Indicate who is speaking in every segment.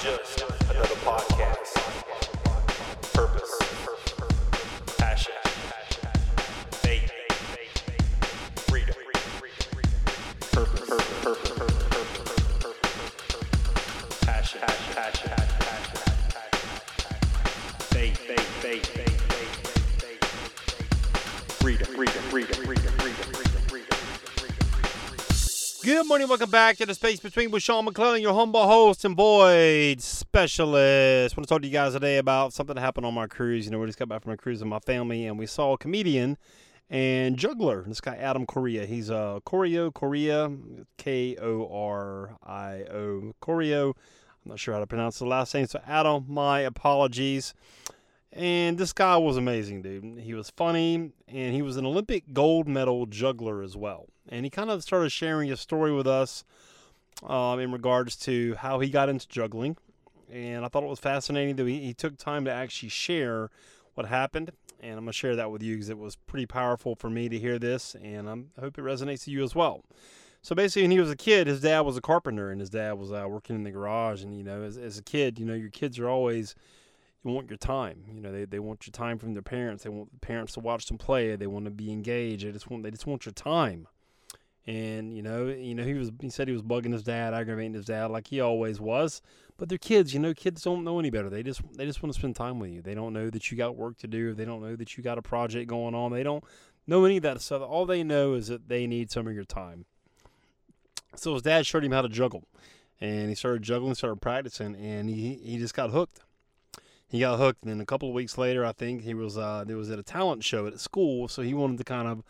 Speaker 1: just another podcast. Purpose, passion, faith, freedom. Purpose, purpose, purpose, passion, passion, faith, faith, faith, faith, faith, freedom, freedom, freedom, freedom, freedom, freedom.
Speaker 2: Good morning, welcome back to the space between with Sean McClellan, your humble host and void specialist. I want to talk to you guys today about something that happened on my cruise. You know, we just got back from a cruise with my family, and we saw a comedian and juggler. This guy Adam Correa. He's a uh, Korio Correa, K O R I O Korio. I'm not sure how to pronounce the last name, so Adam, my apologies. And this guy was amazing, dude. He was funny, and he was an Olympic gold medal juggler as well. And he kind of started sharing his story with us um, in regards to how he got into juggling. And I thought it was fascinating that he, he took time to actually share what happened. And I'm going to share that with you because it was pretty powerful for me to hear this. And I'm, I hope it resonates to you as well. So basically, when he was a kid, his dad was a carpenter, and his dad was uh, working in the garage. And you know, as, as a kid, you know, your kids are always you want your time. You know, they, they want your time from their parents. They want the parents to watch them play. They want to be engaged. They just want they just want your time. And you know, you know, he was he said he was bugging his dad, aggravating his dad like he always was. But they're kids, you know, kids don't know any better. They just they just want to spend time with you. They don't know that you got work to do. They don't know that you got a project going on. They don't know any of that stuff. All they know is that they need some of your time. So his dad showed him how to juggle. And he started juggling, started practicing, and he he just got hooked he got hooked. And then a couple of weeks later, I think he was uh, there was at a talent show at school, so he wanted to kind of,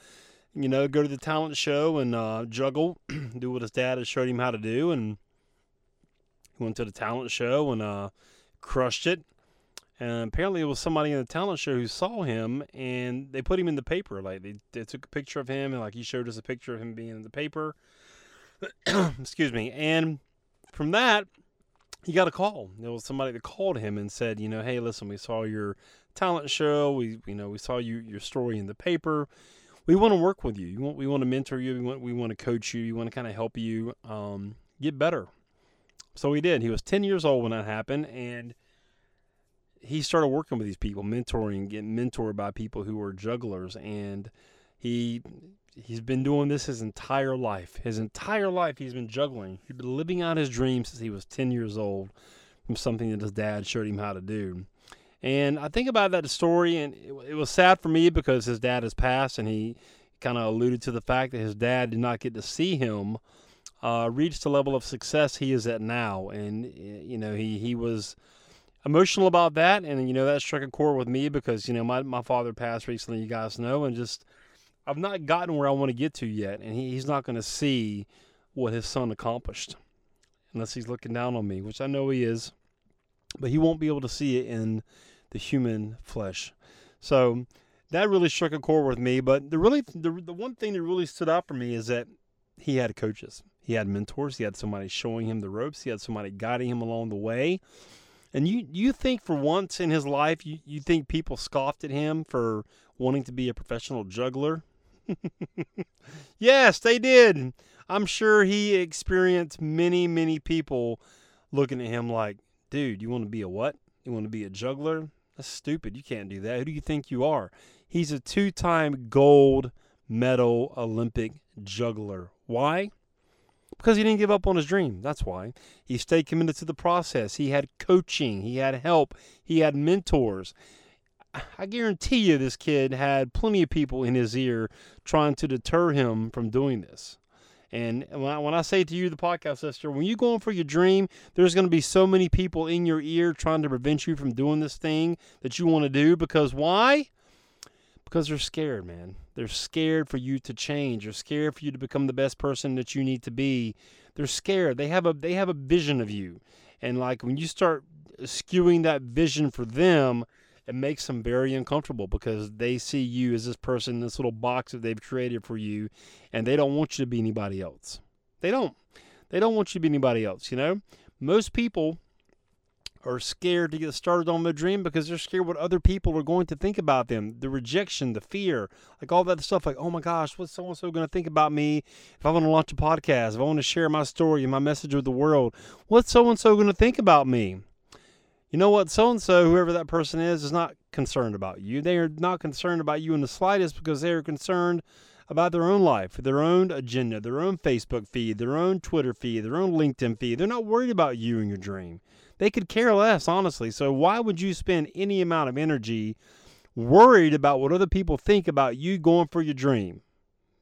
Speaker 2: you know, go to the talent show and uh, juggle, do what his dad had showed him how to do, and he went to the talent show and uh, crushed it. And apparently, it was somebody in the talent show who saw him, and they put him in the paper. Like they, they took a picture of him, and like he showed us a picture of him being in the paper. Excuse me. And from that, he got a call. There was somebody that called him and said, you know, hey, listen, we saw your talent show. We, you know, we saw you your story in the paper. We want to work with you. Want, we want to mentor you. We want, we want to coach you. We want to kind of help you um, get better. So he did. He was 10 years old when that happened, and he started working with these people, mentoring, getting mentored by people who were jugglers, and he he's been doing this his entire life. His entire life he's been juggling. He's been living out his dreams since he was 10 years old from something that his dad showed him how to do. And I think about that story, and it, it was sad for me because his dad has passed, and he kind of alluded to the fact that his dad did not get to see him uh, reach the level of success he is at now. And, you know, he, he was emotional about that. And, you know, that struck a chord with me because, you know, my, my father passed recently, you guys know, and just – I've not gotten where I want to get to yet, and he, he's not going to see what his son accomplished unless he's looking down on me, which I know he is, but he won't be able to see it in the human flesh. So that really struck a chord with me. But the really the, the one thing that really stood out for me is that he had coaches, he had mentors, he had somebody showing him the ropes, he had somebody guiding him along the way. And you you think for once in his life you, you think people scoffed at him for wanting to be a professional juggler? yes, they did. I'm sure he experienced many, many people looking at him like, dude, you want to be a what? You want to be a juggler? That's stupid. You can't do that. Who do you think you are? He's a two time gold medal Olympic juggler. Why? Because he didn't give up on his dream. That's why. He stayed committed to the process. He had coaching, he had help, he had mentors. I guarantee you this kid had plenty of people in his ear trying to deter him from doing this. And when I, when I say to you, the podcast sister, when you're going for your dream, there's going to be so many people in your ear trying to prevent you from doing this thing that you want to do. Because why? Because they're scared, man. They're scared for you to change. They're scared for you to become the best person that you need to be. They're scared. They have a they have a vision of you, and like when you start skewing that vision for them, it makes them very uncomfortable because they see you as this person, this little box that they've created for you, and they don't want you to be anybody else. They don't. They don't want you to be anybody else, you know? Most people are scared to get started on their dream because they're scared what other people are going to think about them. The rejection, the fear, like all that stuff. Like, oh my gosh, what's so and so going to think about me if I want to launch a podcast? If I want to share my story and my message with the world, what's so and so going to think about me? You know what? So and so, whoever that person is, is not concerned about you. They are not concerned about you in the slightest because they are concerned about their own life, their own agenda, their own Facebook feed, their own Twitter feed, their own LinkedIn feed. They're not worried about you and your dream. They could care less, honestly. So why would you spend any amount of energy worried about what other people think about you going for your dream?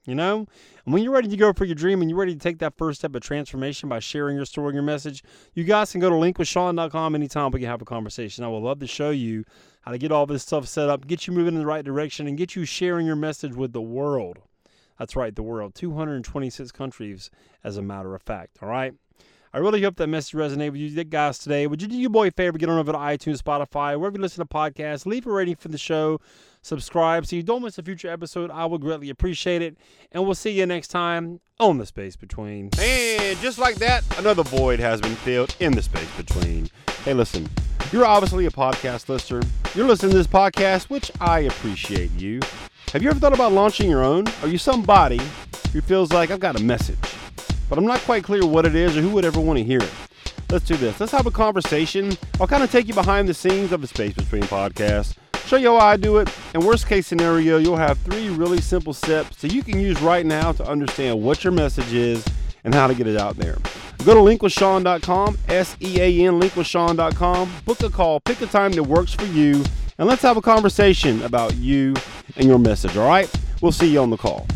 Speaker 2: You know? And when you're ready to go for your dream and you're ready to take that first step of transformation by sharing your story and your message, you guys can go to linkwithsean.com anytime we can have a conversation. I would love to show you how to get all this stuff set up, get you moving in the right direction, and get you sharing your message with the world. That's right, the world. 226 countries, as a matter of fact. All right? I really hope that message resonated with you guys today. Would you do your boy a favor? Get on over to iTunes, Spotify, wherever you listen to podcasts. Leave a rating for the show. Subscribe so you don't miss a future episode. I would greatly appreciate it. And we'll see you next time on The Space Between. And just like that, another void has been filled in the space between. Hey, listen, you're obviously a podcast listener. You're listening to this podcast, which I appreciate you. Have you ever thought about launching your own? Are you somebody who feels like I've got a message? But I'm not quite clear what it is or who would ever want to hear it. Let's do this. Let's have a conversation. I'll kind of take you behind the scenes of the Space Between podcast, show you how I do it, and worst case scenario, you'll have three really simple steps that you can use right now to understand what your message is and how to get it out there. Go to linkwithsean.com, S E A N, linkwithsean.com, book a call, pick a time that works for you, and let's have a conversation about you and your message, all right? We'll see you on the call.